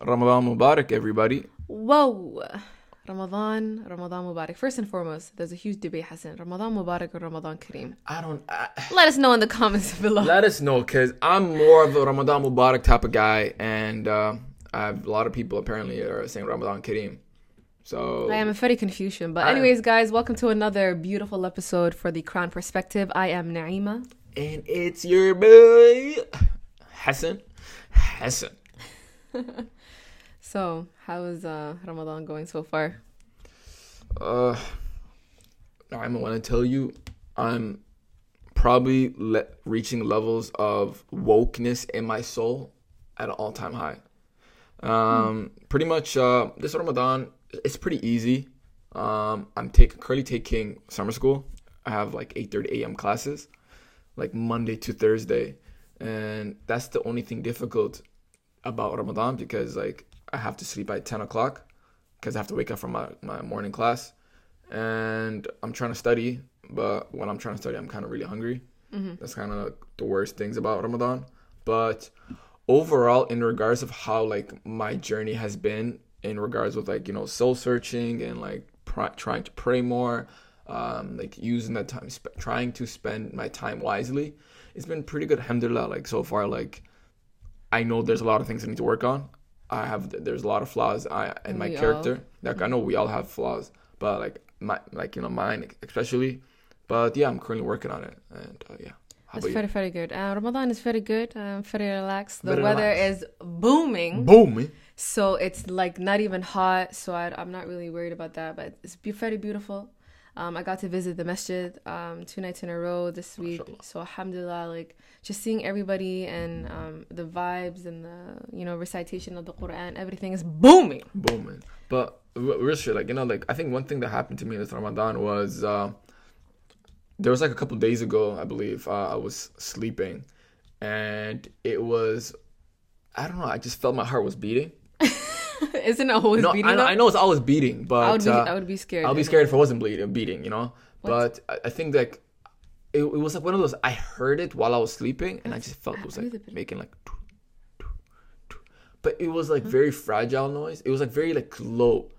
Ramadan Mubarak, everybody. Whoa. Ramadan, Ramadan Mubarak. First and foremost, there's a huge debate, Hassan. Ramadan Mubarak or Ramadan Kareem? I don't. I, Let us know in the comments below. let us know, cause I'm more of a Ramadan Mubarak type of guy, and uh, I have a lot of people apparently are saying Ramadan Kareem. So I am a very confusion. But anyways, guys, welcome to another beautiful episode for the Crown Perspective. I am Naima. and it's your boy Hassan. Hassan. So, how is uh, Ramadan going so far? Uh, I'm gonna tell you, I'm probably le- reaching levels of wokeness in my soul at an all-time high. Um, pretty much uh, this Ramadan, it's pretty easy. Um, I'm taking currently taking summer school. I have like 8:30 a.m. classes, like Monday to Thursday, and that's the only thing difficult about Ramadan because like I have to sleep by 10 o'clock because I have to wake up from my, my morning class, and I'm trying to study. But when I'm trying to study, I'm kind of really hungry. That's kind of the worst things about Ramadan. But overall, in regards of how like my journey has been in regards with like you know soul searching and like pr- trying to pray more, um, like using that time, sp- trying to spend my time wisely, it's been pretty good. Alhamdulillah. Like so far, like I know there's a lot of things I need to work on. I have there's a lot of flaws I in my We all- character. Like I know we all have flaws, but like my like you know mine especially. But yeah, I'm currently working on it, and uh, yeah. How It's very, very good. Uh, Ramadan is very good. Um, very relaxed. The Very weather relaxed. is booming. you? Boom. eh? So it's like not even hot. So I, I'm not really worried about that. But it's be- very beautiful. Um, I got to visit the masjid um, two nights in a row this week. Mashallah. So alhamdulillah, like just seeing everybody and um, the vibes and the you know recitation of the Quran, everything is booming. booming. But r- real shit, like you know, like I think one thing that happened to me in this Ramadan was uh, there was like a couple days ago, I believe, uh, I was sleeping, and it was, I don't know, I just felt my heart was beating. Isn't it always no, beating? I know. I know it's always beating, but I would be. uh, I would be scared. I'll be scared if it wasn't bleeding, beating, you know. But I, I think like it, it was like one of those. I heard it while I was sleeping, and I just felt it was like making like, doo, doo, doo. but it was like very fragile noise. It was like very like low,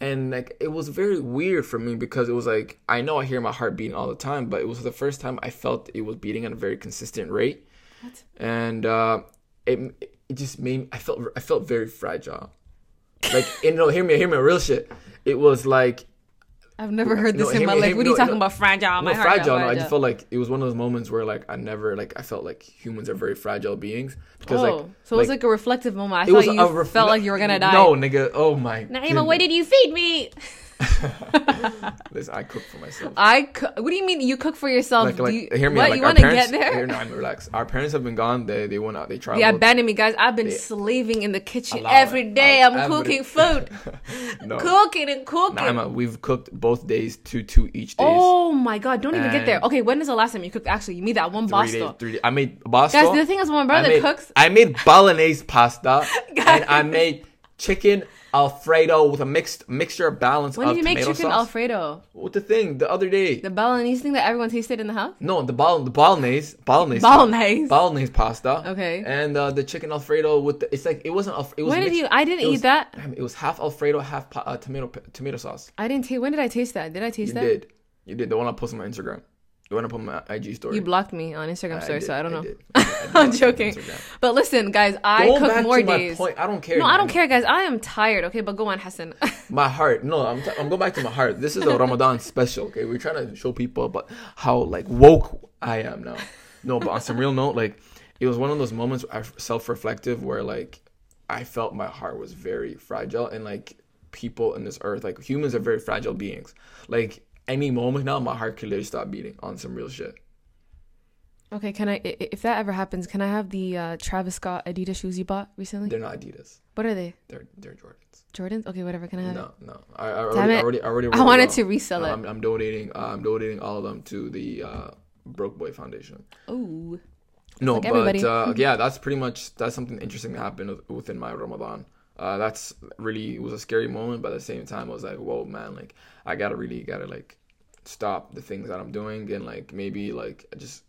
and like it was very weird for me because it was like I know I hear my heart beating all the time, but it was the first time I felt it was beating at a very consistent rate, What? and uh, it it just made I felt I felt very fragile. Like, you know, hear me, hear me, real shit. It was like I've never heard this No, in hear my me- life. hear What are you no, talking no. about? Fragile. My no, heart. fragile. I just felt like it was one of those moments where like I never like I felt like humans are very fragile beings because oh, like so it was like a reflective moment. I it thought was you a ref- felt like you were gonna die. No, nigga. Oh my. Naima, why did you feed me? Listen, I cook for myself. I. Co- what do you mean you cook for yourself? Like, Do like, you, hear me. What like you want to get there? Here, no, I'm relaxed. Our parents have been gone. They they went out. They traveled. They abandoned me, guys. I've been Yeah. slaving in the kitchen every day. I'm every- cooking food, no. cooking and cooking. Naima, we've cooked both days, two two each days. oh my god! Don't even get there. Okay, when is the last time you cooked? Actually, you made that one three days, three days. I made pasta. Guys, the thing is, when my brother I made, cooks, I made bolognese pasta Guys. and I made chicken alfredo with a mixed mixture of balance when did you make chicken sauce. alfredo? What the thing the other day? The bolognese thing that everyone tasted in the house. no, the bol the bolognese bolognese Bolognese. bolognese pasta. Okay. And uh, the chicken alfredo with the it's like it wasn't alf- it was When did you? I didn't eat was- that. damn, It was half alfredo, half pa- uh, tomato tomato sauce. I didn't taste. When did I taste that? Did I taste You that? You did. You did. The one I posted on my Instagram. The one I put my IG story. You blocked me on Instagram I story, did, so I don't know. I. I I'm joking. But listen, guys, I Going cook more to my days. point, I don't care. No, I don't care, guys. I am tired. Okay, but go on, Hassan. My heart. No, I'm, t- I'm going back to my heart. This is a Ramadan special. Okay, we're trying to show people about how like woke I am now. No, but on some real note, like it was one of those moments I self-reflective where like I felt my heart was very fragile and like people in this earth, like humans are very fragile beings. Like any moment now, my heart could literally stop beating on some real shit. okay, can I? If that ever happens, can I have the uh, Travis Scott Adidas shoes you bought recently? They're not Adidas. What are they? They're they're Jordans. Jordans? Okay, whatever. Can I have? No, no. I, I already, it. I already, I already. I wanted to resell it. I'm, I'm donating. Uh, I'm donating all of them to the uh, Broke Boy Foundation. Oh. No, like but uh, yeah, that's pretty much that's something interesting that happened within my Ramadan. Uh, that's really it was a scary moment, but at the same time, I was like, whoa, man, like I gotta really gotta like stop the things that I'm doing and like maybe like just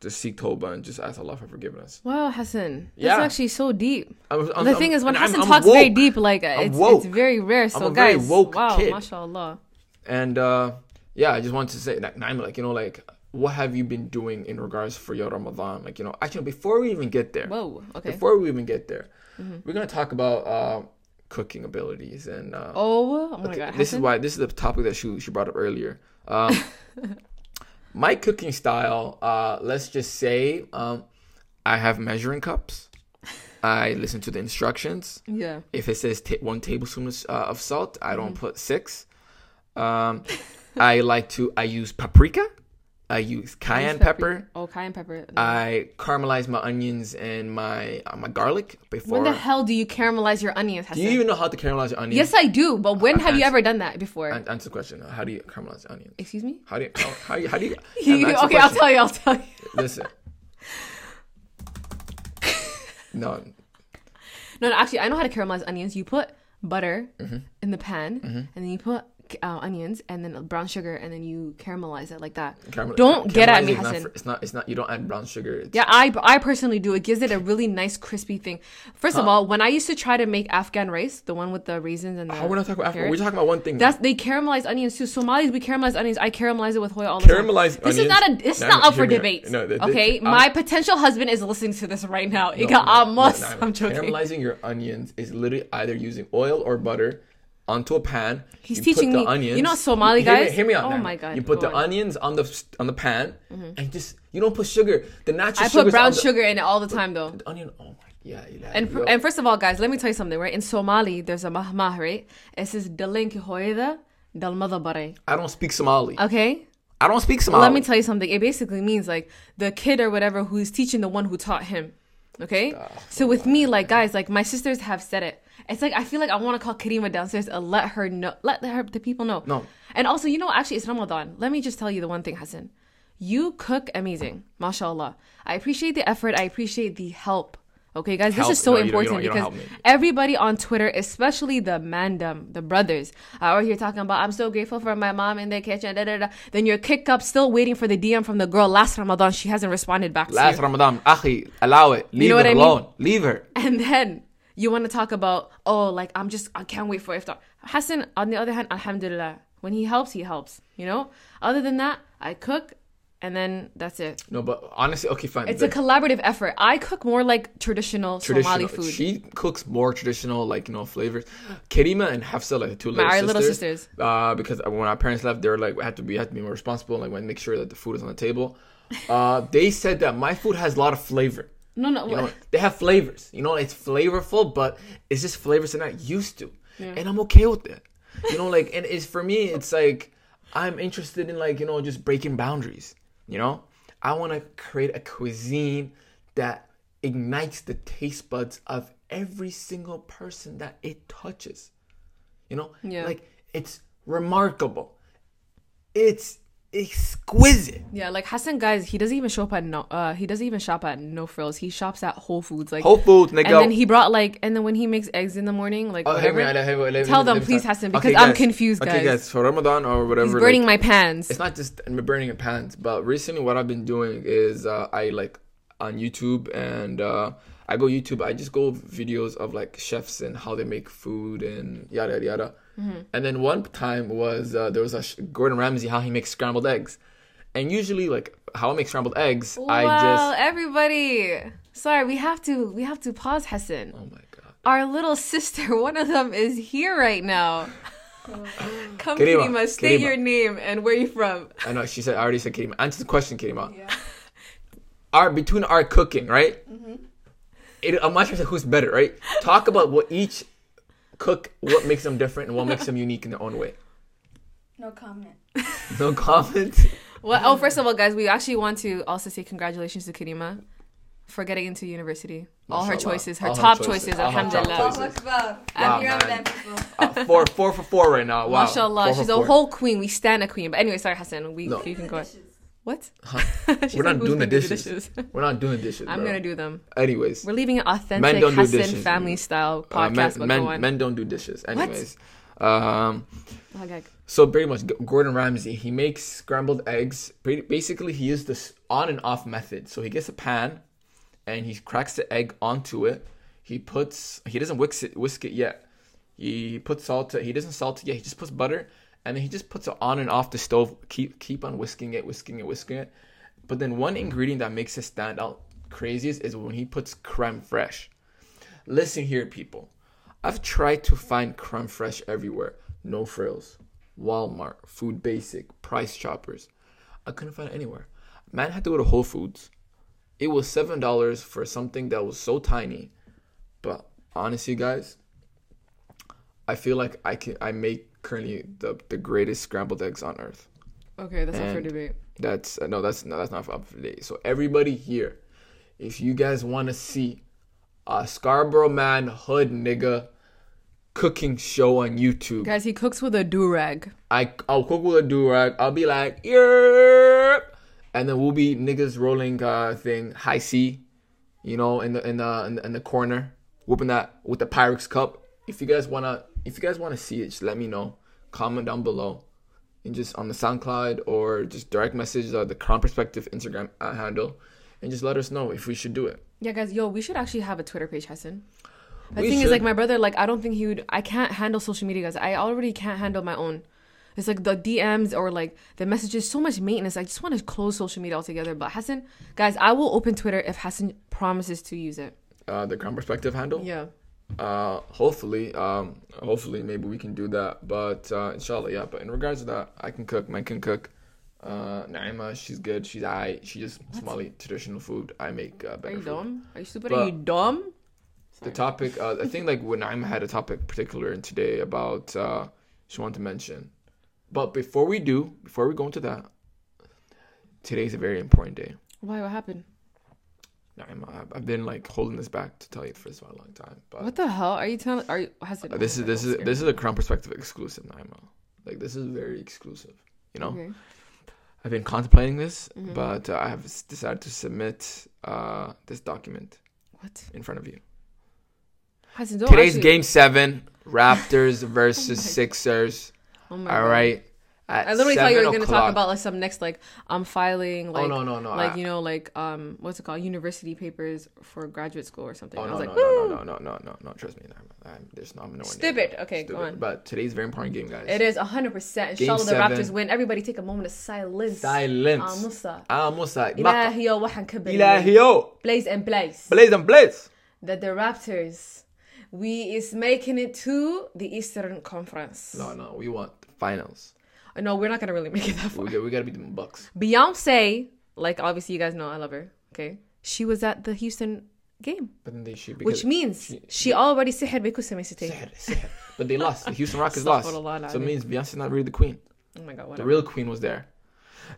just seek Toba and just ask Allah for forgiveness. Wow, Hassan. Yeah. That's actually so deep. I'm, I'm- the I'm- thing is, when I'm- Hassan I'm talks very deep, like it's, it's very rare. So, guys, wow, kid. mashallah. And uh, yeah, I just wanted to say, like, Naima, like, you know, like, what have you been doing in regards for your Ramadan? Like, you know, actually, before we even get there, Whoa, okay. before we even get there, we're gonna talk about uh, cooking abilities and. Uh, oh, oh my god. this is why this is the topic that she she brought up earlier. Um, my cooking style, uh, let's just say, um, I have measuring cups. I listen to the instructions. Yeah. If it says ta- one tablespoon of, uh, of salt, I don't Mm-hmm. put six. Um, I like to. I use paprika. I use cayenne pepper. Oh, cayenne pepper. I caramelize my onions and my uh, my garlic before. when the hell do you caramelize your onions, do you even know how to caramelize your onions? yes, I do. But when have you ever done that before? An- answer the question. How do you caramelize onions? Excuse me. How do you how, how, do you- how do you? You- answer okay, I'll tell you. I'll tell you. Listen. No, No, no, actually, I know how to caramelize onions. You put butter Mm-hmm. in the pan, and then you put uh, onions, and then brown sugar, and then you caramelize it like that. caramel- Don't get at me, not Hassan. it's not. It's not. You don't add brown sugar. It's, Yeah, I I personally do. It gives it a really nice crispy thing. First of all, when I used to try to make Afghan rice, the one with the raisins and the Oh, we're not talking about carrot, We're talking about one thing. That's they caramelize onions too. Somalis we caramelize onions. I caramelize it with hoya all the Caramelize time. This is not a. This is No, not up for hear me out. debate. No, th- th- okay, I'm- my potential husband is listening to this right now. No, Ika no, amos. no, no, no. I'm joking. Caramelizing your onions is literally either using oil or butter onto a pan. He's you teaching put me- the Onions, you know Somali hear me- guys? Hear me out. Oh Naima. my God, You put go the on. onions on the on the pan mm-hmm. and just you don't put sugar. The natural. Sugar. I put brown the- sugar in it all the time though. The onion. Oh my. Yeah. yeah And, yo. and first of all, guys, let me tell you something, right? In Somali, there's a mahmah, right? It says dalin ki hoyda dal madabare. I don't speak Somali. Okay? I don't speak Somali. Let me tell you something. It basically means like the kid or whatever who's teaching the one who taught him. Okay? Ah. So with me, like guys, like my sisters have said it. It's like I feel like I want to call Karima downstairs and let her know, let her the people know. No. And also, you know, actually, it's Ramadan. Let me just tell you the one thing, Hassan. You cook amazing, mashallah. I appreciate the effort. I appreciate the help. Okay, guys, this is so No, you don't- you important don't- you don't because everybody on Twitter, especially the mandem, the brothers, uh, are here talking about, I'm so grateful for my mom in the kitchen. Da, da, da. Then you're kicked up, still waiting for the DM from the girl last Ramadan. She hasn't responded back to Last. Ramadan, akhi, allow it. Leave know her what I mean? Leave her. And then you want to talk about, oh, like, I'm just, I can't wait for iftar. Hassan, on the other hand, alhamdulillah, when he helps, he helps, you know? Other than that, I cook and then that's it. No, but honestly, okay, fine. It's The a collaborative effort. I cook more like traditional, Somali food. She cooks more traditional, like you know, flavors. Karima and Hafsa, like the two little sisters. little sisters. Uh, because when our parents left, they were like, we had to be, had to be more responsible, like, when make sure that the food is on the table. Uh, they said that my food has a lot of flavor. No, no, You know, they have flavors. You know, it's flavorful, but it's just flavors they're not used to, and I'm okay with that. You know, like, and it's for me, it's like I'm interested in like you know just breaking boundaries. You know, I want to create a cuisine that ignites the taste buds of every single person that it touches. You know, Yeah. like it's remarkable. It's exquisite. Yeah, like Hassan, guys, he doesn't even shop at no. Uh, he doesn't even shop at No Frills. He shops at Whole Foods. Like Whole Foods, and then he brought like, and then when he makes eggs in the morning, like Oh, whatever, man, hey, wait, tell them please. Hassan, Okay, because I'm guys. confused, Okay, guys. guys, for Ramadan or whatever, He's like, burning my pans. it's not just burning in pans, but recently what I've been doing is uh, I like on YouTube and uh, I go YouTube. I just go videos of like chefs and how they make food and yada yada yada. Mm-hmm. And then one time was uh, there was a sh- Gordon Ramsay how he makes scrambled eggs, and usually like how I make scrambled eggs, I wow, just everybody. Sorry, we have to we have to pause, Hassan. oh my god. Our little sister, one of them is here right now. Come, Karima, Karima, state Karima. your name and where you from. I know she said I already said Karima. Answer the question, Karima. Our between our cooking, right? Mm-hmm. It, I'm not sure who's better, right? Talk about what each cook, what makes them different, and what makes them unique in their own way. No comment. No comment. Well, oh, first of all, guys, we actually want to also say congratulations to Karima for getting into university. All her choices, her All her top choices. choices, All top alhamdulillah. choices. Allahu Wow, I'm here man. people. Uh, four, four for four right now. Wow. Mashallah, Four for she's a whole queen. We stand a queen. But anyway, sorry, Hassan. We No. you can go. ahead. What? She We're not "Who's doing the gonna do dishes. We're not doing the dishes. I'm bro. gonna do them. Anyways, We're leaving an Men authentic Hassan dishes, family style uh, podcast. men, men, go men don't do dishes. Anyways, Um, Okay. so pretty much Gordon Ramsay, he makes scrambled eggs. Basically, he uses this on and off method. So he gets a pan, and he cracks the egg onto it. He puts he doesn't whisk it whisk it yet. He puts salt. He doesn't salt it yet. He just puts butter, and then he just puts it on and off the stove. Keep keep on whisking it, whisking it, whisking it. But then one ingredient that makes it stand out craziest is when he puts creme fraiche. Listen here, people. I've tried to find creme fraiche everywhere. No frills. Walmart, Food Basic, Price Choppers. I couldn't find it anywhere. Man had to go to Whole Foods. It was seven dollars for something that was so tiny. But honestly, guys, I feel like I can I make currently the the greatest scrambled eggs on earth. Okay, that's up for And- debate. That's uh, no, that's no, that's not up for debate. So everybody here, if you guys want to see a Scarborough man hood nigga cooking show on YouTube, Guys, he cooks with a do rag. I I'll cook with a do rag. I'll be like, yep, and then we'll be niggas rolling uh thing high C, you know, in the in the in the, in the corner, whooping that with the Pyrex cup. If you guys wanna, if you guys wanna see it, just let me know. Comment down below, and just on the SoundCloud or just direct message uh, the Crown Perspective Instagram handle, and just let us know if we should do it. Yeah, guys, yo, we should actually have a Twitter page, Hassan. The We thing is, like, my brother, like, I don't think he would. I can't handle social media, guys. I already can't handle my own. It's like the DMs or like the messages, so much maintenance. I just want to close social media altogether. But Hassan, guys, I will open Twitter if Hassan promises to use it. Uh, the Crown Perspective handle. Yeah. Uh hopefully um hopefully maybe we can do that but uh inshallah yeah but in regards to that i can cook man can cook uh naima she's good she's i she just somali traditional food i make uh, Are better you food. dumb? Are you stupid? But- Are you dumb? the topic uh i think like when naima had a topic particular in today about uh she wanted to mention but before we do before we go into that today's a very important day Why? What happened? Naima I've- i've been like holding this back to tell you for a long time but What the hell are you telling? Are you Hassan? Uh, this is oh, this I'm is this is a crown perspective exclusive Naima. Like this is very exclusive. You know, Okay. I've been contemplating this, Mhm. but uh, I have decided to submit uh, this document What? in front of you. Today's actually- game seven: Raptors versus Sixers. Oh All God. right. I literally thought you were going to talk about like some next like I'm um, filing oh, like oh, no, no, no. like I, you know like um what's it called university papers for graduate school or something. Oh, no, I was like, no, no, no, no, no, no, Trust me, I'm, I'm, there's no, I'm no. Stip it. Okay, Stupid. go on. But today's a very important game, guys. It is 100. percent Inshallah, the Raptors win. Everybody, take a moment of silence. Silence. Amusa. Amusa. Ilahiyo wahan Ilahiyo. Blaze and blaze. Blaze and blaze. That the Raptors. We is making it to the Eastern Conference. No, no, we want finals. Uh, No, we're not going to really make it that far. We got, we got to beat the Bucks. Beyonce, like obviously you guys know I love her, okay? She was at the Houston game, But then they should which because means she- she, already سحر بكل سميستي. Sihr, sihr. But they lost. The Houston Rockets lost. Astaghfirullah So it al-azim. means Beyonce's not really the queen. Oh my god, The whatever. real queen was there.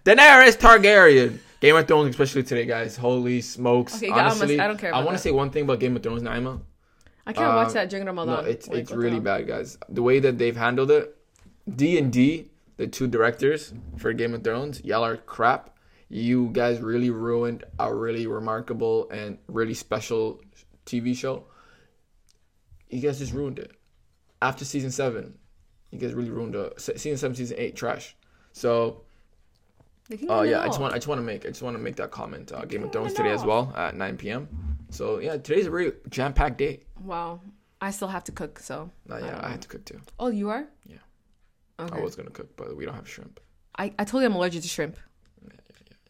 Daenerys Targaryen. Game of Thrones, especially today, guys. Holy smokes! Okay, yeah, Honestly, I don't care I about want to that. say one thing about Game of Thrones, Naima. I can't watch uh, that during Ramadan. No, it's Like, it's what the really hell? bad, guys. The way that they've handled it, D and D, the two directors for Game of Thrones, y'all are crap. You guys really ruined a really remarkable and really special TV show. You guys just ruined it. After season seven, you guys really ruined it. Season seven, season eight, trash. So, oh it yeah, I just want I just want to make I just want to make that comment. Uh, Game of Thrones today as well at 9 p.m. So yeah, today's a really jam packed day. Wow, I still have to cook, so. Uh, yeah, I know. had to cook too. Oh, you are? Yeah. Okay. I was gonna cook, but we don't have shrimp. I, I told you I'm allergic to shrimp.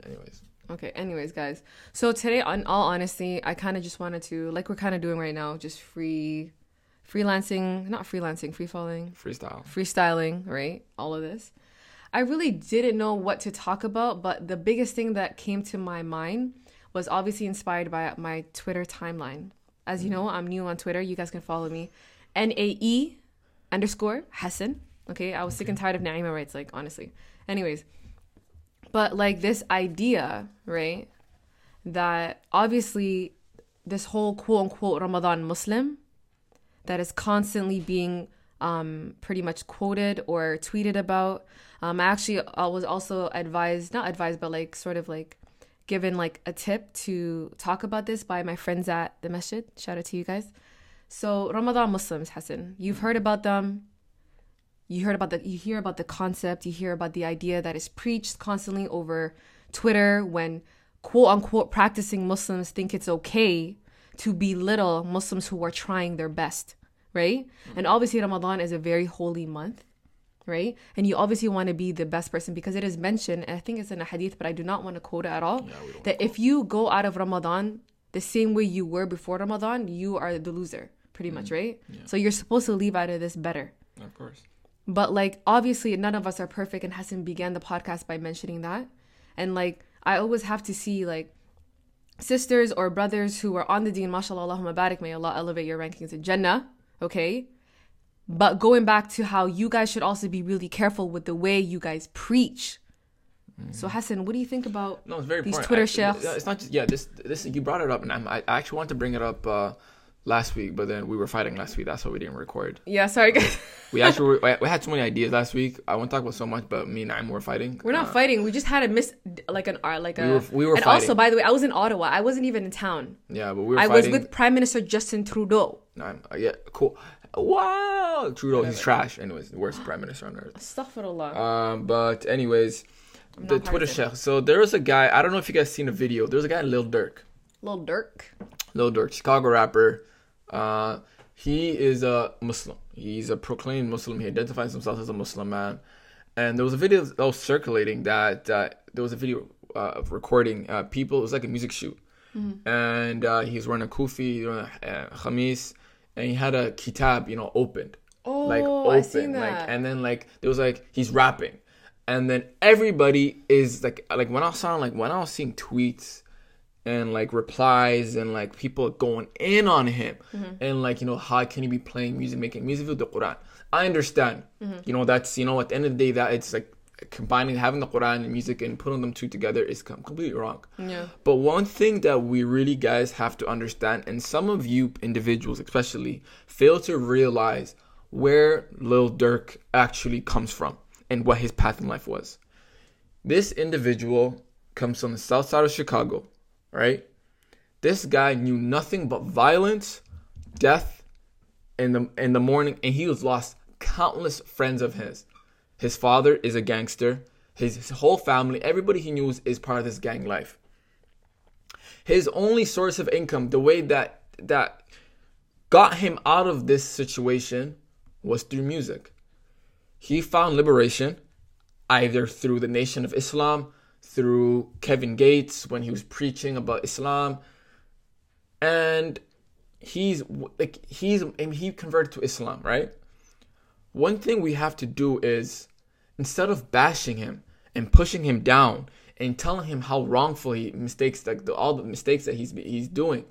Anyways, Okay, anyways, guys. So today, on all honesty, I kind of just wanted to, like we're kind of doing right now, just free, freelancing, not freelancing, free falling, freestyle. freestyling, right? All of this. I really didn't know what to talk about, but the biggest thing that came to my mind was obviously inspired by my Twitter timeline. As you mm. know, I'm new on Twitter. You guys can follow me. N A E underscore Hassan. Okay, I was sick and tired of Naima rights, like honestly. Anyways, but like this idea, right? That obviously this whole quote unquote Ramadan Muslim that is constantly being um, pretty much quoted or tweeted about. Um, I actually I was also advised, not advised, but like sort of like given like a tip to talk about this by my friends at the masjid. Shout out to you guys. So Ramadan Muslims, Hassan, you've heard about them. You heard about the you hear about the concept, you hear about the idea that is preached constantly over Twitter when quote unquote practicing Muslims think it's okay to belittle Muslims who are trying their best, right? Mm-hmm. And obviously Ramadan is a very holy month, right? And you obviously want to be the best person because it is mentioned, and I think it's in a hadith, but I do not want to quote it at all, that if you go out of Ramadan the same way you were before Ramadan, you are the loser, pretty mm-hmm. much, right? So you're supposed to leave out of this better. Of course. But like obviously none of us are perfect and Hassan began the podcast by mentioning that. And like I always have to see like sisters or brothers who are on the deen, mashallah, Allahumma barik, may Allah elevate your rankings in Jannah, okay? But going back to how you guys should also be really careful with the way you guys preach. So Hassan, what do you think about No, it's very these important. Twitter sheikhs? It's not just yeah. This this you brought it up, and I'm, I actually want to bring it up uh, last week, but then we were fighting last week. That's why we didn't record. Yeah, sorry guys. We actually were, we had so many ideas last week. I won't talk about so much, but me and I were fighting. We're not Uh, fighting. We just had a miss, like an art, like a. We were- we were and also, by the way, I was in Ottawa. I wasn't even in town. Yeah, but we were I was with Prime Minister Justin Trudeau. No, uh, yeah, cool. Wow, Trudeau, he's trash. Anyways, the worst prime minister on earth. Astaghfirullah. Um, but anyways, the Twitter sheikh. So there was a guy. I don't know if you guys seen a video. There was a guy, Lil Durk. Little Dirk. Lil Durk, Chicago rapper. Uh, he is a Muslim. He's a proclaimed Muslim. He identifies himself as a Muslim man. And there was a video that was circulating that uh, there was a video uh, of recording uh, people. It was like a music shoot, and uh, he was wearing a kufi, you know, a khamis, and he had a kitab, you know, opened, like Oh, open, I seen like, and then like there was like he's rapping, and then everybody is like, like when I on, like when I was seeing tweets and like replies and like people going in on him Mm-hmm. and like you know how can he be playing music making music with the quran i understand Mm-hmm. you know that's you know at the end of the day that it's like combining having the quran and music and putting them two together is completely wrong Yeah. but one thing that we really guys have to understand and some of you individuals especially fail to realize where lil durk actually comes from and what his path in life was this individual comes from the south side of Chicago, right? This guy knew nothing but violence, death in the in the morning, and he was lost countless friends of his. His father is a gangster. His, his whole family, everybody he knew is, is part of this gang life. His only source of income, the way that that got him out of this situation was through music. He found liberation either through the Nation of Islam, through Kevin Gates when he was preaching about Islam, and he's like he's and he converted to Islam, right? One thing we have to do is instead of bashing him and pushing him down and telling him how wrongful he mistakes like the, all the mistakes that he's he's doing,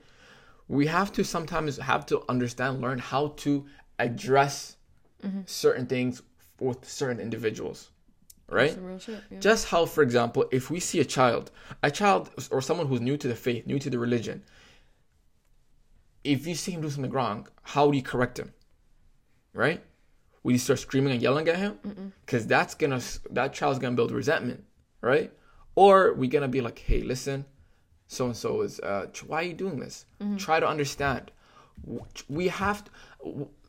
we have to sometimes have to understand, learn how to address mm-hmm. certain things with certain individuals, right? Shit. Yeah. Just how, for example, if we see a child, a child or someone who's new to the faith, new to the religion, if you see him do something wrong, how do you correct him? Right? Will you start screaming and yelling at him? Because that's gonna that child's gonna build resentment, right? Or we gonna be like, hey, listen, so and so is. Uh, why are you doing this? Try to understand. We have to,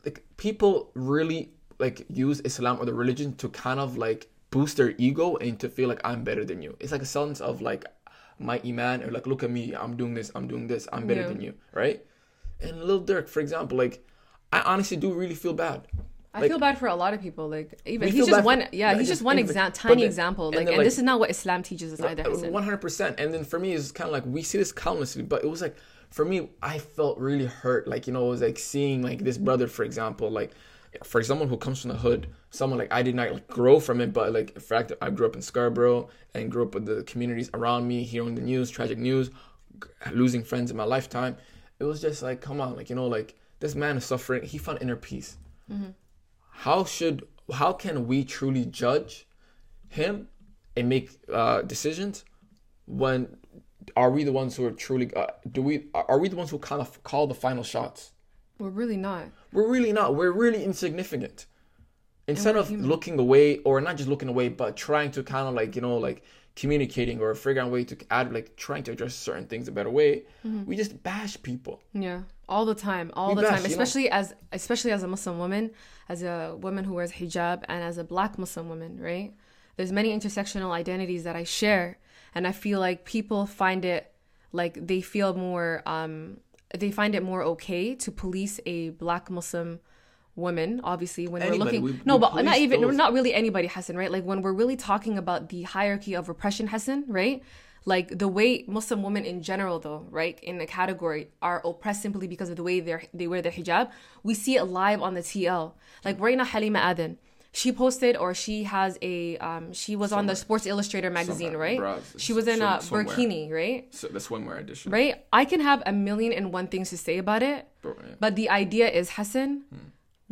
like people really like use Islam or the religion to kind of like boost their ego and to feel like I'm better than you. It's like a sense of like my iman or like look at me, I'm doing this, I'm doing this, I'm better Yeah. than you, right? And Lil Durk, for example, like I honestly do really feel bad. I Like- feel bad for a lot of people. Like even he's just one. for- yeah, yeah, he's just just one individ- exam, but tiny then- example. and Like, and, like- this is not what Islam teaches us either. One hundred percent. And then for me, it's kind of like we see this countlessly, but it was like for me, I felt really hurt. Like you know, it was like seeing like this brother, for example, like for someone who comes from the hood, someone like I did not like grow from it, but like in fact, I grew up in Scarborough and grew up with the communities around me, hearing the news, tragic news, losing friends in my lifetime. It was just like, come on, like you know, like this man is suffering. He found inner peace. How should how can we truly judge him and make uh, decisions when are we the ones who are truly uh, do we are we the ones who kind of call the final shots We're really not. we're really not we're really insignificant instead of looking away or not just looking away but trying to kind of like you know like communicating or figuring out a way to add like trying to address certain things a better way Mm-hmm. we just bash people Yeah, all the time, all We the bash, time. you know. Especially as especially as a Muslim woman, as a woman who wears hijab, and as a Black Muslim woman, right? There's many intersectional identities that I share, and I feel like people find it like they feel more um they find it more okay to police a Black Muslim woman obviously when Anybody, we're looking we- no we but not even those. not really anybody hassan right? Like when we're really talking about the hierarchy of repression hassan right? Like the way muslim women in general though right in the category are oppressed simply because of the way they they wear their hijab we see it live on the tl like right now halima aden she posted or she has a um she was on the sports illustrator magazine Somewhere, right she was in a swimwear. burkini right? So the swimwear edition. Right? I can have a million and one things to say about it Bro, yeah. but the idea is, Hassan,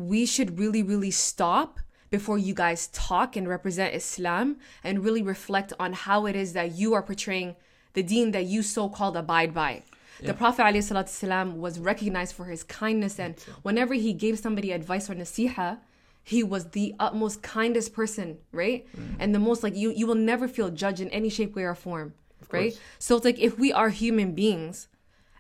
we should really, really stop before you guys talk and represent Islam and really reflect on how it is that you are portraying the deen that you so called abide by. The Prophet ﷺ was recognized for his kindness, and whenever he gave somebody advice or nasiha, he was the utmost kindest person, right? And the most like you, you will never feel judged in any shape, way, or form, right? So it's like if we are human beings,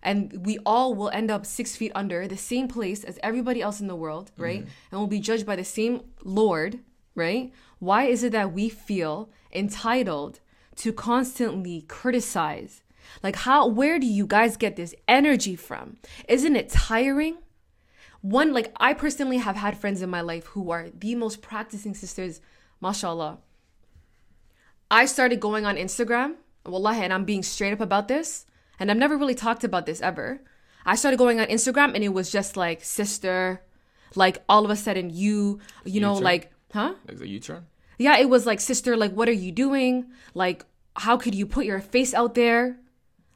and we all will end up six feet under the same place as everybody else in the world, right? Mm-hmm. And we'll be judged by the same Lord, right? Why is it that we feel entitled to constantly criticize? Like, how, where do you guys get this energy from? Isn't it tiring? One, like, I personally have had friends in my life who are the most practicing sisters, mashallah. I started going on Instagram, wallahi, and I'm being straight up about this, and I've never really talked about this ever. I started going on Instagram, and it was just like, sister, like all of a sudden, you, you know, U-turn? like, huh? like the u-turn Yeah, it was like, sister, like, what are you doing? Like, how could you put your face out there?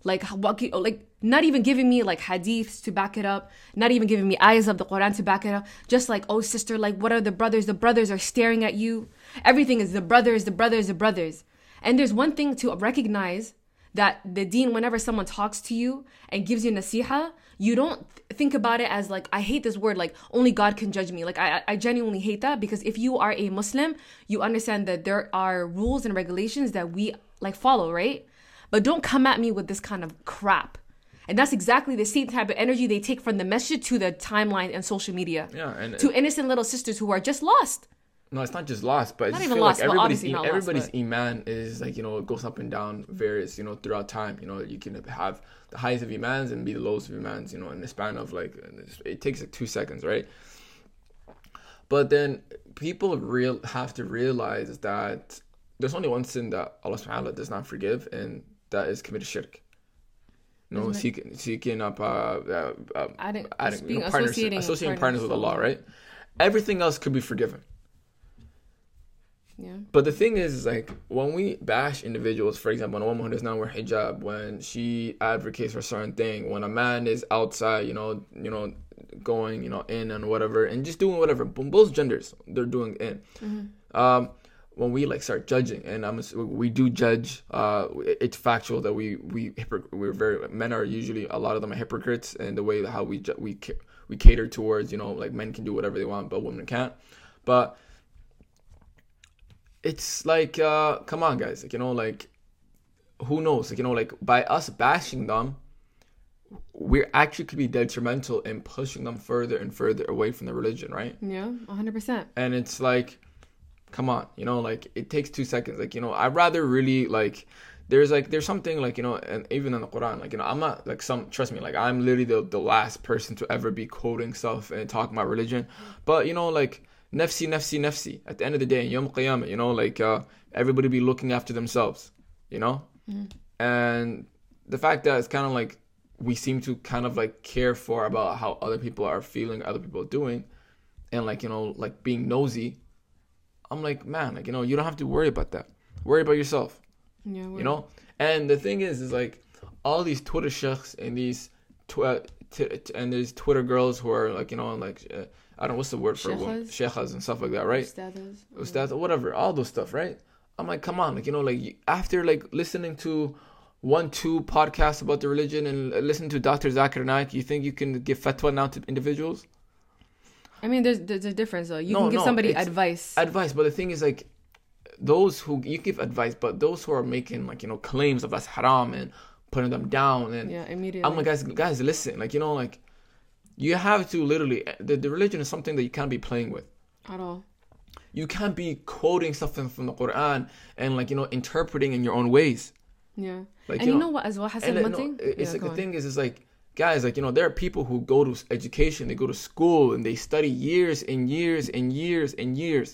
Like, what could, like, not even giving me like hadiths to back it up, not even giving me ayahs of the Quran to back it up. Just like, oh, sister, like, what are the brothers? The brothers are staring at you. Everything is the brothers, the brothers, the brothers. And there's one thing to recognize that the deen, whenever someone talks to you and gives you nasiha, you don't think about it as like, I hate this word, like only God can judge me. Like I, I genuinely hate that because if you are a Muslim, you understand that there are rules and regulations that we like follow, right? But don't come at me with this kind of crap. And that's exactly the same type of energy they take from the masjid to the timeline and social media. yeah and To innocent little sisters who are just lost. No, it's not just lost, but I just feel lost, like everybody's lost, everybody's iman is like you know it goes up and down, various you know throughout time. You know you can have the highest of imans and be the lowest of imans. You know in the span of like it takes like two seconds, right? But then people real have to realize that there's only one sin that Allah Subhanahu wa Taala does not forgive, and that is committed shirk. You know, seeking, seeking up, uh, uh, uh, Adding- adding, you know, partners, associating partners partners with Allah. right? Everything else could be forgiven. Yeah. But the thing is, like when we bash individuals, for example, when a woman who does not wear hijab, when she advocates for a certain thing, when a man is outside, you know, you know, going, you know, in and whatever, and just doing whatever, both genders, they're doing in. Um, when we like start judging, and I'm we do judge. Uh, it's factual that we we we're very men are usually a lot of them are hypocrites in the way how we we we cater towards you know like men can do whatever they want, but women can't. But it's like uh come on guys like you know like who knows? Like you know like by us bashing them we're actually could be detrimental in pushing them further and further away from the religion right? Yeah, 100%. and it's like come on you know like it takes two seconds. Like you know i'd rather really like there's like there's something like you know and even in the quran like you know i'm not like some trust me like i'm literally the, the last person to ever be quoting stuff and talking about religion. But you know like nafsi nafsi nafsi. At the end of the day in yom qiyamah you know like uh everybody be looking after themselves you know? And the fact that it's kind of like we seem to kind of like care for about how other people are feeling other people are doing and like you know like being nosy i'm like man like you know you don't have to worry about that. Worry about yourself. Yeah, you know? And the thing is is like all these twitter sheikhs and these tw- t- t- and these twitter girls who are like you know like uh, i don't know what's the word for a woman Sheikhas? and stuff like that right Ustadhas. ustad or whatever all those stuff right i'm like come on like you know like after like listening to one two podcasts about the religion and listen to dr zakir naik you think you can give fatwa now to individuals I mean, there's there's a difference though. You No, can give no, somebody advice. advice but the thing is like those who you give advice but those who are making like you know claims of that's haram and putting them down and yeah, immediately. i'm like guys guys listen like you know like you have to literally the, the religion is something that you can't be playing with At all. you can't be quoting something from the quran and like you know interpreting in your own ways Yeah. like and you know, what as well, Hassan, and, uh, one thing? it's Yeah, like the on. thing is is like guys like you know there are people who go to education they go to school and they study years and years and years and years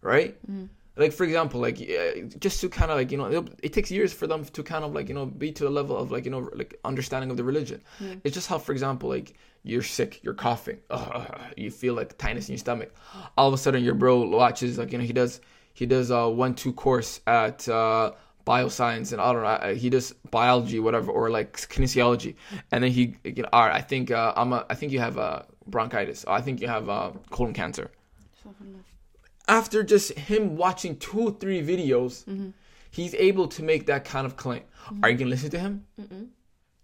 right Mm-hmm. like for example like uh, just to kind of like you know it takes years for them to kind of like you know be to a level of like you know like understanding of the religion it's just how for example like you're sick. You're coughing. Ugh, you feel like tightness in your stomach. All of a sudden your bro watches like you know he does he does a one two course at uh bioscience and I don't know uh, he does biology whatever or like kinesiology. And then he you know all right I think uh, I'm a, I think you have uh, bronchitis. I think you have uh, colon cancer. After just him watching two three videos he's able to make that kind of claim. Are you gonna listen to him?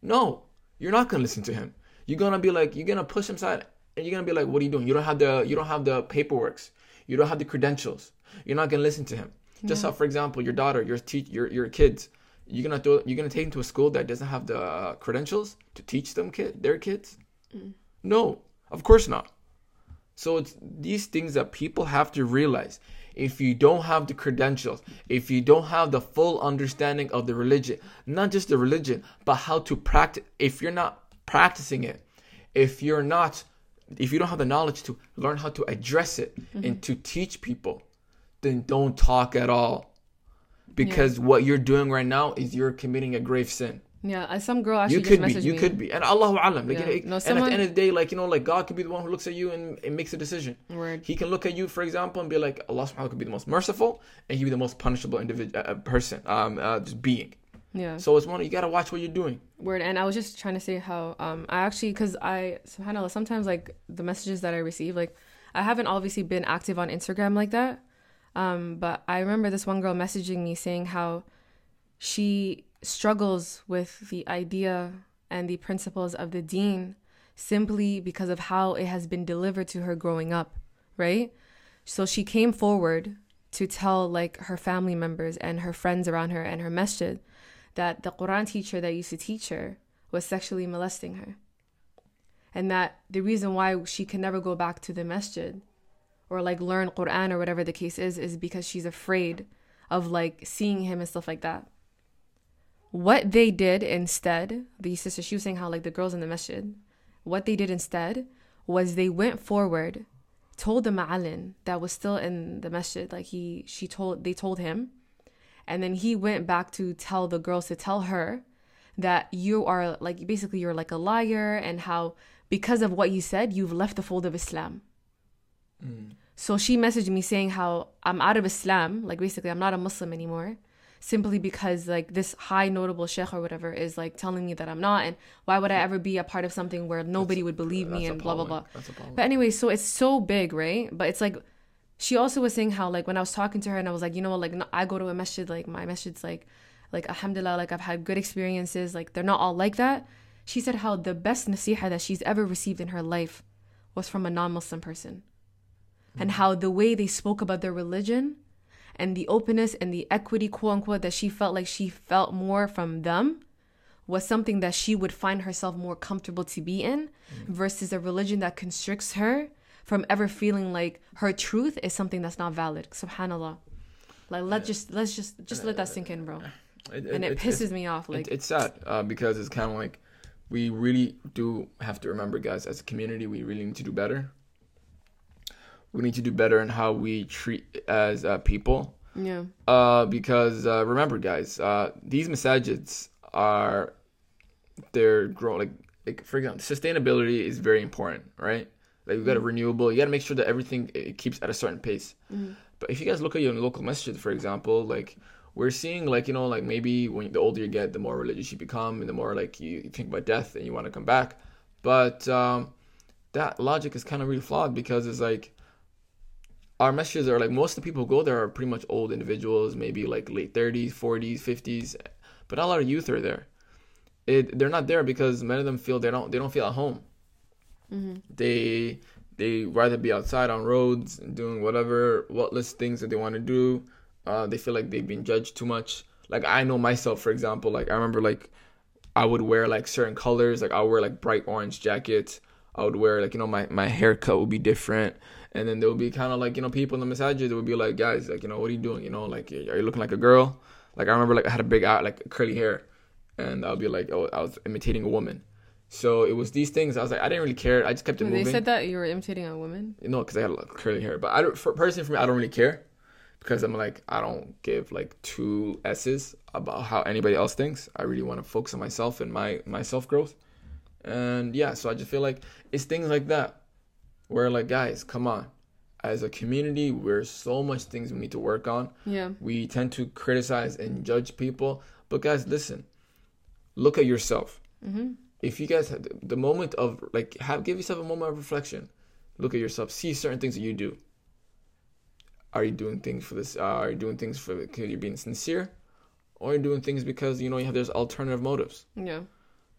No. You're not gonna listen to him you're gonna be like you're gonna push him aside and you're gonna be like what are you doing? You don't have the you don't have the paperworks. You don't have the credentials. You're not gonna listen to him. Just how for example your daughter your teach your your kids you're gonna throw you're gonna take them to a school that doesn't have the credentials to teach them kid their kids? Mm. No of course not. So it's these things that people have to realize. If you don't have the credentials, if you don't have the full understanding of the religion, not just the religion, but how to practice, if you're not practicing it, if you're not, if you don't have the knowledge to learn how to address it and to teach people, then don't talk at all. Because what you're doing right now is you're committing a grave sin Yeah, uh, some girl actually you could be you me. could be and allahu alam like, Yeah. know, No, and at the end of the day like you know like god could be the one who looks at you and, and makes a decision Word. he can look at you for example and be like allah subhanahu could be the most merciful and he be the most punishable individual uh, person um uh, just being Yeah. so it's one you gotta watch what you're doing Word. And I was just trying to say how um I actually because I subhanallah sometimes like the messages that I receive like I haven't obviously been active on Instagram like that. Um, but I remember this one girl messaging me saying how she struggles with the idea and the principles of the deen simply because of how it has been delivered to her growing up, right? So she came forward to tell like her family members and her friends around her and her masjid that the Quran teacher that used to teach her was sexually molesting her. And that the reason why she can never go back to the masjid or like learn Quran or whatever the case is is because she's afraid of like seeing him and stuff like that. What they did instead, the sister, she was saying how like the girls in the masjid, what they did instead was they went forward, told the ma'alin that was still in the masjid, like he, she told, they told him, and then he went back to tell the girls to tell her that you are like basically you're like a liar and how because of what you said you've left the fold of Islam. So she messaged me saying how I'm out of Islam, like basically I'm not a Muslim anymore, simply because like this high notable sheikh or whatever is like telling me that I'm not, and why would I ever be a part of something where nobody would believe me That's and blah blah blah. But anyway, so it's so big, right? But it's like she also was saying how like when I was talking to her and I was like, you know what, like I go to a masjid, like my masjid's like like alhamdulillah, like I've had good experiences, like they're not all like that. She said how the best nasiha that she's ever received in her life was from a non-Muslim person. And hmm. how the way they spoke about their religion and the openness and the equity, quote unquote, that she felt like she felt more from them was something that she would find herself more comfortable to be in hmm. versus a religion that constricts her from ever feeling like her truth is something that's not valid. Subhanallah. Like let just let's just just let that sink in, bro. It- And it it- pisses me off. Like it, it's sad uh, because it's kind of like we really do have to remember, guys, as a community, we really need to do better. We need to do better in how we treat as uh, people. yeah. Uh, because uh, remember, guys, uh, these masajids are they're growing. Like, like for example, sustainability is very important, right? Like you got a mm. renewable. You got to make sure that everything eh, it keeps at a certain pace. Mm-hmm. But if you guys look at your local masjid, for example, like we're seeing, like you know, like maybe when the older you get, the more religious you become, and the more like you, you think about death and you want to come back. But um, that logic is kind of really flawed because it's like our masjids are like most of the people who go there are pretty much old individuals, maybe like late 30s, 40s, 50s, but not a lot of youth are there. It they're not there because many of them feel they don't they don't feel at home. They they rather be outside on roads and doing whatever whatless things that they want to do. Uh, they feel like they've been judged too much. Like I know myself, for example, like I remember like I would wear like certain colors, like I would wear like bright orange jackets. I would wear like you know my my haircut would be different, and then there would be kind of like you know people in the masjids that would be like guys like you know what are you doing you know like are you looking like a girl? Like I remember like I had a big eye like curly hair, and I'll be like oh I was imitating a woman. So it was these things. I was like, I didn't really care. I just kept it moving. They said that you were imitating a woman. No, because I had curly hair. But I don't, for personally for me, I don't really care because I'm like I don't give like two s's about how anybody else thinks. I really want to focus on myself and my my self growth. And yeah, so I just feel like it's things like that where like guys, come on. As a community, we're so much things we need to work on. Yeah. We tend to criticize and judge people, but guys, listen. Look at yourself. Mm-hmm. If you guys had the moment of like have give yourself a moment of reflection. Look at yourself. See certain things that you do. Are you doing things for this? Uh, are you doing things for because you're being sincere, or are you doing things because you know you have there's alternative motives? Yeah.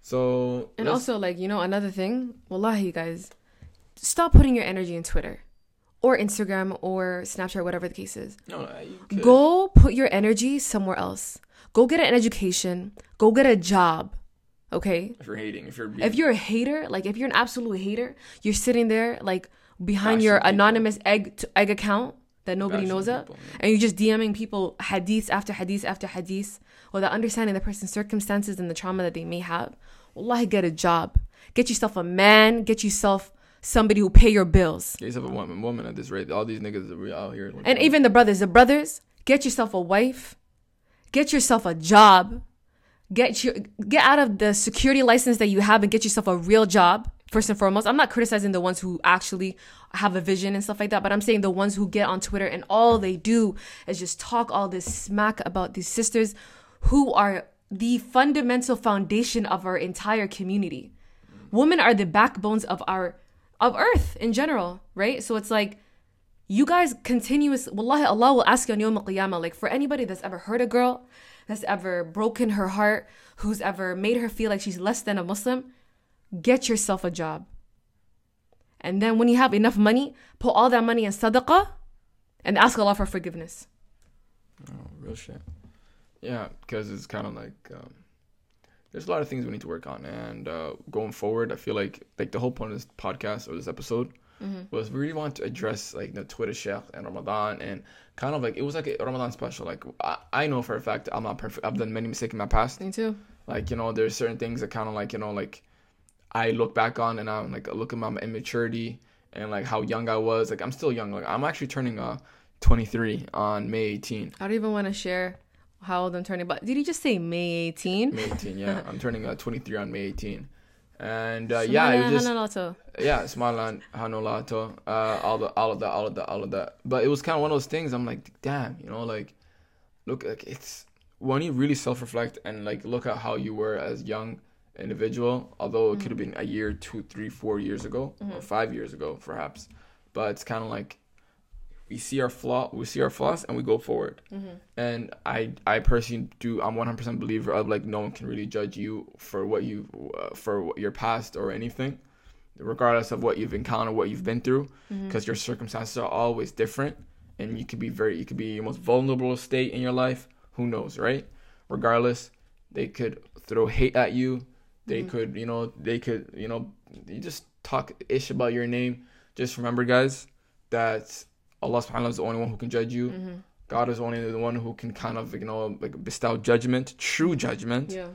So And also, like, you know, another thing, wallahi, you guys, stop putting your energy in Twitter or Instagram or Snapchat, whatever the case is. no, no, you could- Go put your energy somewhere else. Go get an education. Go get a job. Okay? if you're hating, if you're being, If you're a hater, like if you're an absolute hater, you're sitting there like behind your people. anonymous egg to egg account that nobody Bashing knows of, yeah. and you're just DMing people hadiths after hadiths after hadiths without understanding the person's circumstances and the trauma that they may have. Wallahi, get a job. Get yourself a man. Get yourself somebody who pay your bills. get yourself a woman, woman at this rate. All these niggas are out here. And even the brothers, the brothers, get yourself a wife, get yourself a job, get your get out of the security license that you have and get yourself a real job. First and foremost, I'm not criticizing the ones who actually have a vision and stuff like that, but I'm saying the ones who get on Twitter and all they do is just talk all this smack about these sisters who are the fundamental foundation of our entire community. Women are the backbones of our of earth in general, right? So it's like you guys continuous wallahi allah will ask you on yawm al-qiyamah like for anybody that's ever hurt a girl that's ever broken her heart who's ever made her feel like she's less than a muslim get yourself a job. And then when you have enough money put all that money in sadaqah and ask allah for forgiveness. Oh, real shit. Yeah, because it's kind of like um, there's a lot of things we need to work on, and uh, going forward, I feel like like the whole point of this podcast or this episode was we really want to address like the Twitter sheikh and Ramadan and kind of like it was like a Ramadan special. Like I, I know for a fact I'm not perfect. I've done many mistakes in my past. me too Like you know, there's certain things that kind of like you know like I look back on and I'm like look at my immaturity and like how young I was. Like I'm still young. Like I'm actually turning uh 23 on May 18. i don't even want to share how old i'm turning but did you just say may 18 May 18, yeah. I'm turning uh, 23 on May 18. And uh, yeah, it was just Subhanallah. yeah, Smiland, Hanolato, uh, all the all of that, all of that, all of that. But it was kind of one of those things. I'm like, damn, you know, like, look, like it's when you really self-reflect and like look at how you were as young individual. Although it could have been a year, two, three, four years ago, or five years ago, perhaps. But it's kind of like we see our flaw, we see our flaws, and we go forward. Mm-hmm. And I, I personally do. I'm 100% believer of like no one can really judge you for what you, uh, for what your past or anything, regardless of what you've encountered, what you've been through, mm-hmm. because your circumstances are always different, and you could be very, you could be your most vulnerable state in your life. Who knows, right? Regardless, they could throw hate at you. They mm-hmm. could, you know, they could, you know, you just talk ish about your name. Just remember, guys, that Allah subhanahu wa ta'ala is the only one who can judge you. Mm-hmm. God is only the one who can kind of, you know, like bestow judgment, true judgment. yeah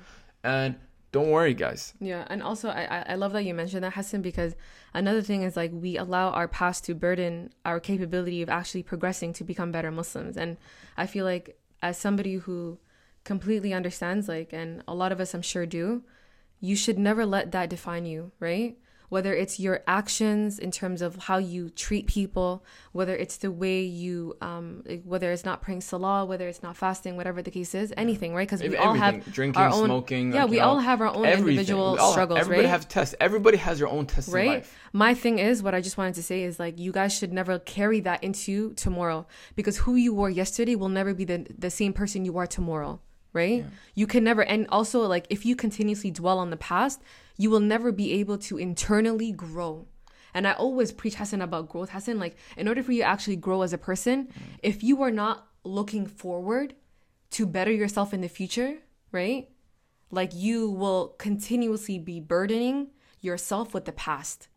And don't worry, guys. Yeah, and also I I- I love that you mentioned that Hassan because another thing is like we allow our past to burden our capability of actually progressing to become better Muslims, and I feel like as somebody who completely understands like, and a lot of us I'm sure do, you should never let that define you, right? Whether it's your actions in terms of how you treat people, whether it's the way you, um, whether it's not praying salah, whether it's not fasting, whatever the case is, anything, right? Because we all have drinking, our own, smoking. Yeah, like, we you know, all have our own everything. individual all- struggles, Everybody right? have tests. Everybody has their own tests in right? My thing is, what I just wanted to say is like, you guys should never carry that into tomorrow because who you were yesterday will never be the, the same person you are tomorrow, right? You can never, and also like, if you continuously dwell on the past, you will never be able to internally grow. And I always preach Hassan about growth. Hassan, like, in order for you to actually grow as a person, mm. if you are not looking forward to better yourself in the future, right? Like, you will continuously be burdening yourself with the past.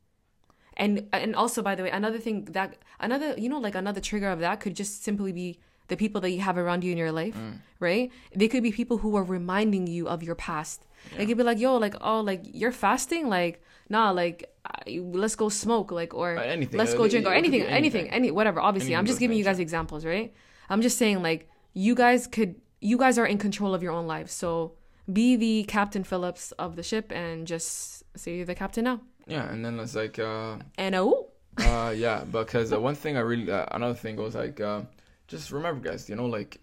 And and also, by the way, another thing that another you know like another trigger of that could just simply be the people that you have around you in your life, mm. right? They could be people who are reminding you of your past. They could be like, "Yo, like, oh, like you're fasting, like, nah, like, I- let's go smoke, like, or Uh, anything. let's go drink, or it could be anything, anything, anything. any whatever. Obviously, Anything I'm just giving you guys examples, right? I'm just saying, like, you guys could, you guys are in control of your own lives, so be the Captain Phillips of the ship and just say you're the captain now. Yeah, and then it's like, uh, And oh, uh, yeah, because uh, one thing I really, uh, another thing was like, uh, just remember, guys, you know, like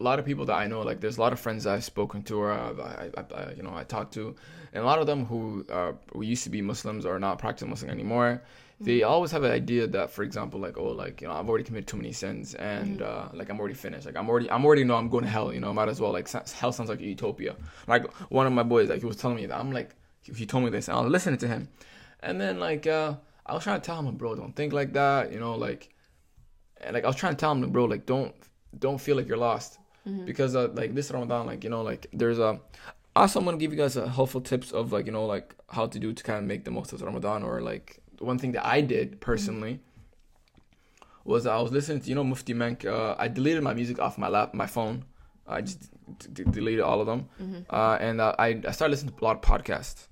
a lot of people that I know, like there's a lot of friends I've spoken to or I, I, I, you know, I talked to, and a lot of them who uh, who used to be Muslims or not practicing Muslim anymore. They always have an idea that, for example, like oh, like you know, I've already committed too many sins, and uh, like I'm already finished. Like I'm already, I'm already know I'm going to hell. You know, might as well. Like hell sounds like a utopia. Like one of my boys, like he was telling me that. I'm like, he, he told me this, and I was listening to him, and then like uh, I was trying to tell him, bro, don't think like that. You know, like, and like I was trying to tell him, bro, like don't don't feel like you're lost because uh, like this Ramadan, like you know, like there's a. Also, I'm gonna give you guys a helpful tips of like you know like how to do to kind of make the most of Ramadan or like one thing that I did personally was I was listening to you know Mufti Menk. Uh, I deleted my music off my lap, my phone. I just d- d- deleted all of them, uh, and uh, I I started listening to a lot of podcasts.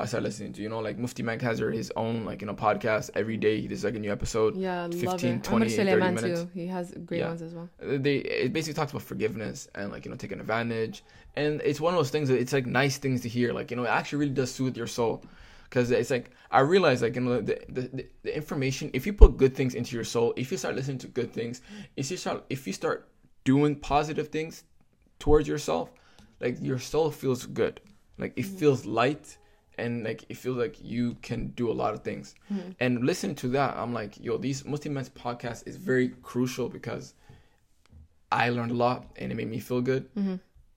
I started listening to you know like Mufti Menk has his own like you know podcast every day. He does like a new episode. yeah, love 15, it. 20, 30 Suleiman minutes. too. He has great Yeah. ones as well. Uh, they it basically talks about forgiveness and like you know taking advantage and it's one of those things that it's like nice things to hear like you know it actually really does soothe your soul because it's like i realize like you know the, the, the, the information if you put good things into your soul if you start listening to good things if you start if you start doing positive things towards yourself like your soul feels good like it mm. feels light and like it feels like you can do a lot of things. And listening to that i'm like yo these muslim men's podcast is very crucial because I learned a lot and it made me feel good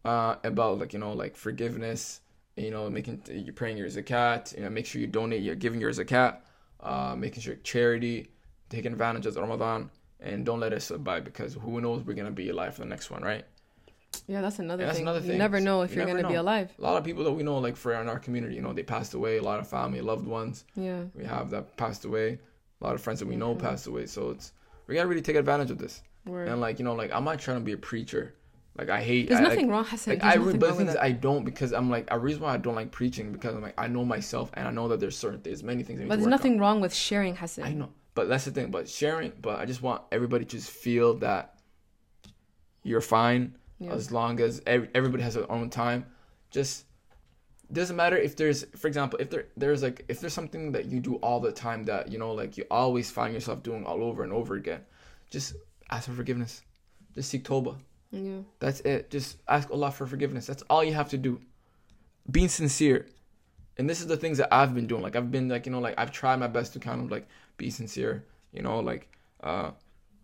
uh, about like you know like forgiveness, you know making you're praying your zakat, you know make sure you donate, you're giving your zakat, uh, making sure charity, taking advantage of Ramadan, and don't let it slip by because who knows we're gonna be alive for the next one, right? Yeah, that's another that's thing. another You thing. never know if You you're gonna be alive. A lot of people that we know like for in our community, you know they passed away, a lot of family, loved ones Yeah. we have that passed away, a lot of friends that we know passed away, so it's we gotta really take advantage of this. Word. And like you know like I'm not trying to be a preacher, like I hate. There's I, like, nothing wrong, Hassan. Like I, re- but the wrong thing with is. I don't because I'm like a reason why I don't like preaching because I'm like I know myself and I know that there's certain there's many things. But to there's nothing wrong with sharing, Hassan. On. I know, but that's the thing. But sharing, but I just want everybody to just feel that you're fine Yeah. as long as ev- everybody has their own time. Just doesn't matter if there's, for example, if there there's like if there's something that you do all the time that you know like you always find yourself doing all over and over again, just ask for forgiveness. Just seek toba. Yeah. That's it. Just ask Allah for forgiveness. That's all you have to do. Being sincere. And this is the things that I've been doing. Like I've been like, you know, like I've tried my best to kind of like be sincere, you know, like uh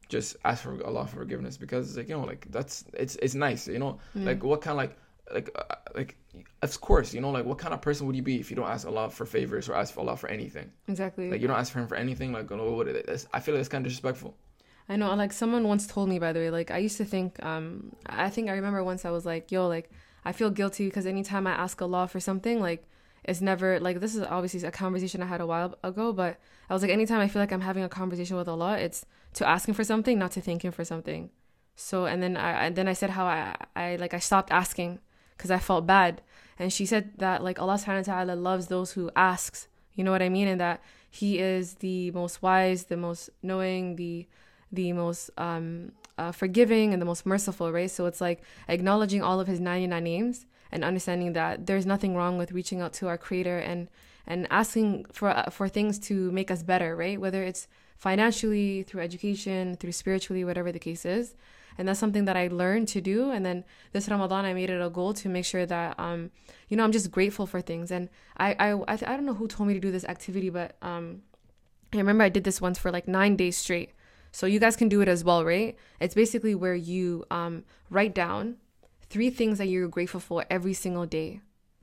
just ask for Allah for forgiveness because like, you know, like that's it's it's nice, you know? Yeah. Like what kind of like like uh, like of course, you know, like what kind of person would you be if you don't ask Allah for favors or ask for Allah for anything? Exactly. Like you don't ask for him for anything, like know, what. I feel like it's kind of disrespectful. I know, like someone once told me, by the way, like I used to think, um, I think I remember once I was like, yo, like I feel guilty because anytime I ask Allah for something, like it's never like this is obviously a conversation I had a while ago, but I was like, anytime I feel like I'm having a conversation with Allah, it's to ask Him for something, not to thank Him for something. So and then I and then I said how I I like I stopped asking because I felt bad, and she said that like Allah Subhanahu wa Taala loves those who asks. You know what I mean, and that He is the most wise, the most knowing, the the most um, uh, forgiving and the most merciful, right? So it's like acknowledging all of his 99 names and understanding that there's nothing wrong with reaching out to our creator and and asking for uh, for things to make us better, right? Whether it's financially, through education, through spiritually, whatever the case is. And that's something that I learned to do. And then this Ramadan, I made it a goal to make sure that, um, you know, I'm just grateful for things. And I, I, I, don't know who told me to do this activity, but um, I remember I did this once for like nine days straight. So you guys can do it as well, right? It's basically where you um, write down three things that you're grateful for every single day,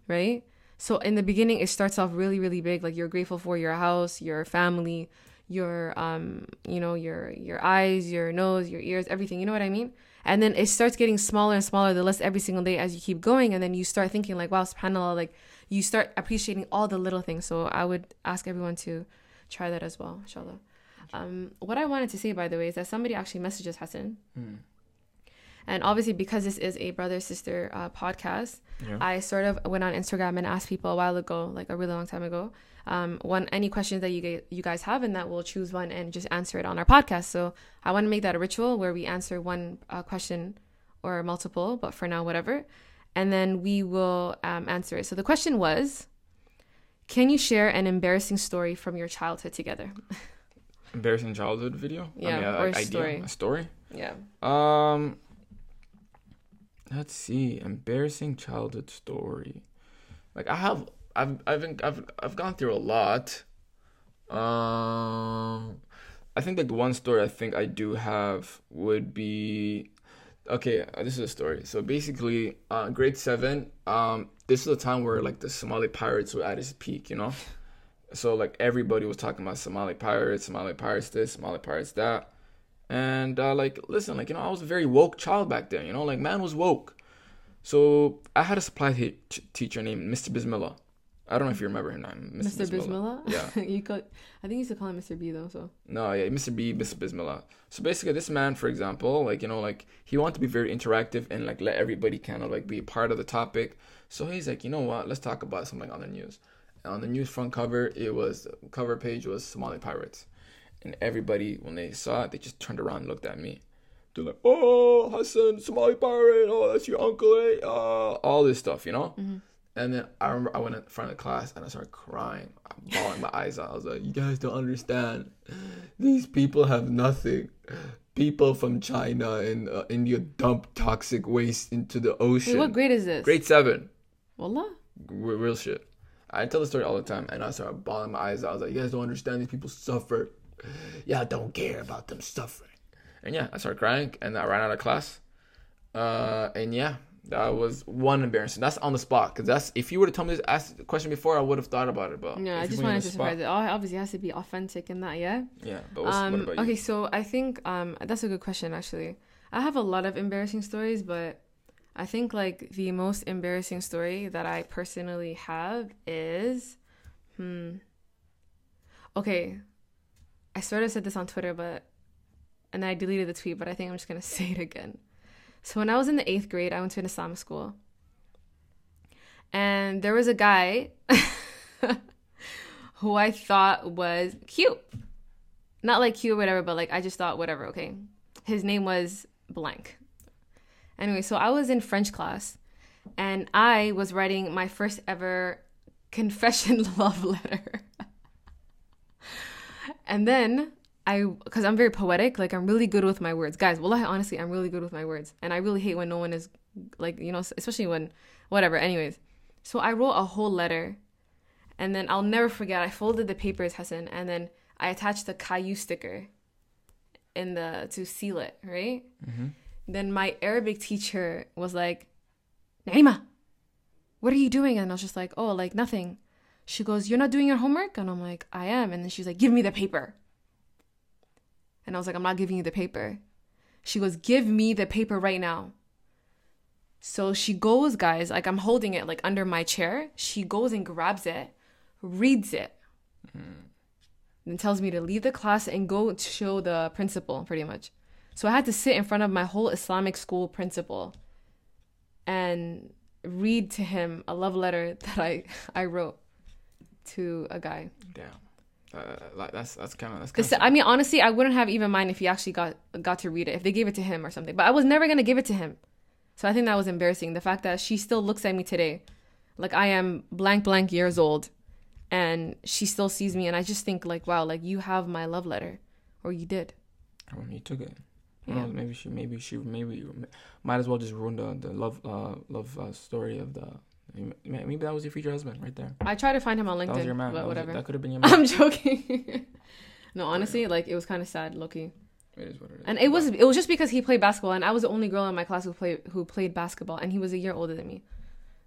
right? So in the beginning, it starts off really, really big. Like you're grateful for your house, your family, your um, you know, your your eyes, your nose, your ears, everything. You know what I mean? And then it starts getting smaller and smaller the less every single day as you keep going. And then you start thinking like, wow, subhanAllah, like you start appreciating all the little things. So I would ask everyone to try that as well, inshallah. Um, what I wanted to say, by the way, is that somebody actually messages Hassan. Hmm. And obviously, because this is a brother sister uh, podcast, Yeah. I sort of went on Instagram and asked people a while ago, like a really long time ago, um, one any questions that you ga- you guys have, and that we'll choose one and just answer it on our podcast. So I want to make that a ritual where we answer one uh, question or multiple, but for now, whatever, and then we will um, answer it. So the question was, can you share an embarrassing story from your childhood together? Embarrassing childhood video. Yeah, I mean, or a- story. A story. Yeah. Um, let's see. Embarrassing childhood story. Like I have, I've, I've, been, I've, I've gone through a lot. Um, I think like one story I think I do have would be, okay. uh, This is a story. So basically, uh, grade seven. Um, this is a time where like the Somali pirates were at its peak. You know. So like everybody was talking about Somali pirates, Somali pirates this, Somali pirates that. And uh, like, listen, like you know, I was a very woke child back then. You know, like man was woke. So I had a supply te- t- teacher named Mr. Bismillah. I don't know if you remember his name, Mr. Bismillah. Yeah. you could. I think you used to call him Mr. B though. So No, yeah, Mr. B, Mr. Bismillah. So basically, this man, for example, like you know, like he wanted to be very interactive and like let everybody kind of like be a part of the topic. So he's like, you know what? Let's talk about something on the news. And on the news front cover, it was cover page was Somali pirates, and everybody when they saw it, they just turned around and looked at me. They're like, "Oh, Hassan, Somali pirate. Oh, that's your uncle, eh? Uh, all this stuff, you know." And then I remember I went in front of the class and I started crying, I'm bawling my eyes out. I was like, "You guys don't understand. These people have nothing. People from China and uh, India dump toxic waste into the ocean. wait, what grade is this? Grade seven, Wallah. R- real shit. I tell the story all the time, and I started bawling my eyes out. I was like, "You guys don't understand. These people suffer. Yeah, I don't care about them suffering." And yeah, I started crying, and I ran out of class. Uh, and yeah, that was one embarrassing. That's on the spot, because that's if you were to tell me this ask the question before, I would have thought about it. But Yeah, I just put me on wanted the to spot- surprise it. Oh, obviously, it has to be authentic in that, yeah. Yeah, but what's, what Um, about you? okay, so I think um, that's a good question actually. I have a lot of embarrassing stories, but I think like the most embarrassing story that I personally have is, hmm. Okay, I sort of said this on Twitter, but and then I deleted the tweet, but I think I'm just gonna say it again. So when I was in the eighth grade, I went to an Islamic school, and there was a guy who I thought was cute not like cute or whatever, but like I just thought whatever, okay. His name was blank. Anyway, so I was in French class and I was writing my first ever confession love letter. And then I cuz I'm very poetic, like I'm really good with my words. Guys, wallahi honestly, I'm really good with my words. And I really hate when no one is like, you know, especially when whatever. Anyways. So I wrote a whole letter and then I'll never forget I folded the papers, Hassan, and then I attached the Caillou sticker in the to seal it, right? Mm-hmm. Then my Arabic teacher was like, Naima, what are you doing? And I was just like, oh, like nothing. She goes, You're not doing your homework? And I'm like, I am. And then she's like, Give me the paper. And I was like, I'm not giving you the paper. She goes, Give me the paper right now. So she goes, guys, like I'm holding it like under my chair. She goes and grabs it, reads it, mm-hmm. and tells me to leave the class and go to show the principal, pretty much. So I had to sit in front of my whole Islamic school principal and read to him a love letter that I I wrote to a guy. Damn. Uh, like that's that's kind of that's kind I mean, honestly, I wouldn't have even mind if he actually got got to read it if they gave it to him or something. But I was never gonna give it to him, so I think that was embarrassing. The fact that she still looks at me today, like I am blank blank years old, and she still sees me, and I just think like, wow, like you have my love letter, or you did. Oh, you took it. Yeah. knows? Maybe she, maybe she, maybe might as well just ruin the the love uh love uh, story of the. Maybe that was your future husband right there. I tried to find him on That was LinkedIn, your man. but That, was- whatever. that could have been your man. I'm joking. no, honestly, like it was kind of sad, Loki. it is what it is. And it was it was just because he played basketball, and I was the only girl in my class who played who played basketball, and he was a year older than me.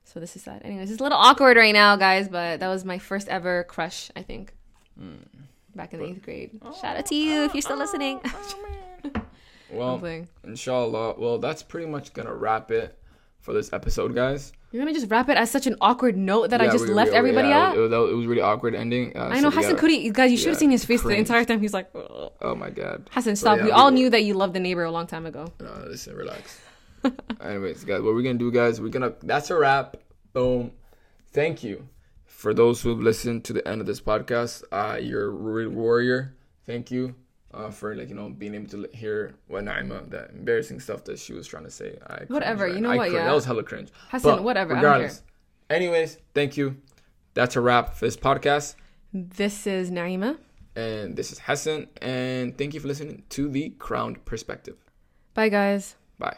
So this is sad. Anyways, it's a little awkward right now, guys, but that was my first ever crush, I think. Hmm. Back in the eighth grade. Oh, Shout out to you if you're still oh, listening. Oh, well, Something. inshallah. Well, that's pretty much gonna wrap it for this episode, guys. You're gonna just wrap it as such an awkward note that I just we- left we- everybody yeah, at. It was, it was- really awkward ending. Uh, I know we Hassan Kudi, guys. You should have yeah, seen his face the entire time. He's like, "Ugh." Oh my god. Hassan, So, stop. yeah, we all we- knew that you loved the neighbor a long time ago. No, listen, relax. Anyways, guys, what we're gonna do, guys, we're gonna. That's a wrap. Boom. Thank you for those who have listened to the end of this podcast. Uh, you're a warrior. Thank you. Uh, for like you know being able to hear what Naima that embarrassing stuff that she was trying to say. I Whatever, you know I what, cringed. yeah. that was hella cringe. Hassan, But whatever, I care. Anyways, thank you. That's a wrap for this podcast. This is Naima. And this is Hassan. And thank you for listening to the Crowned Perspective. Bye, guys. Bye.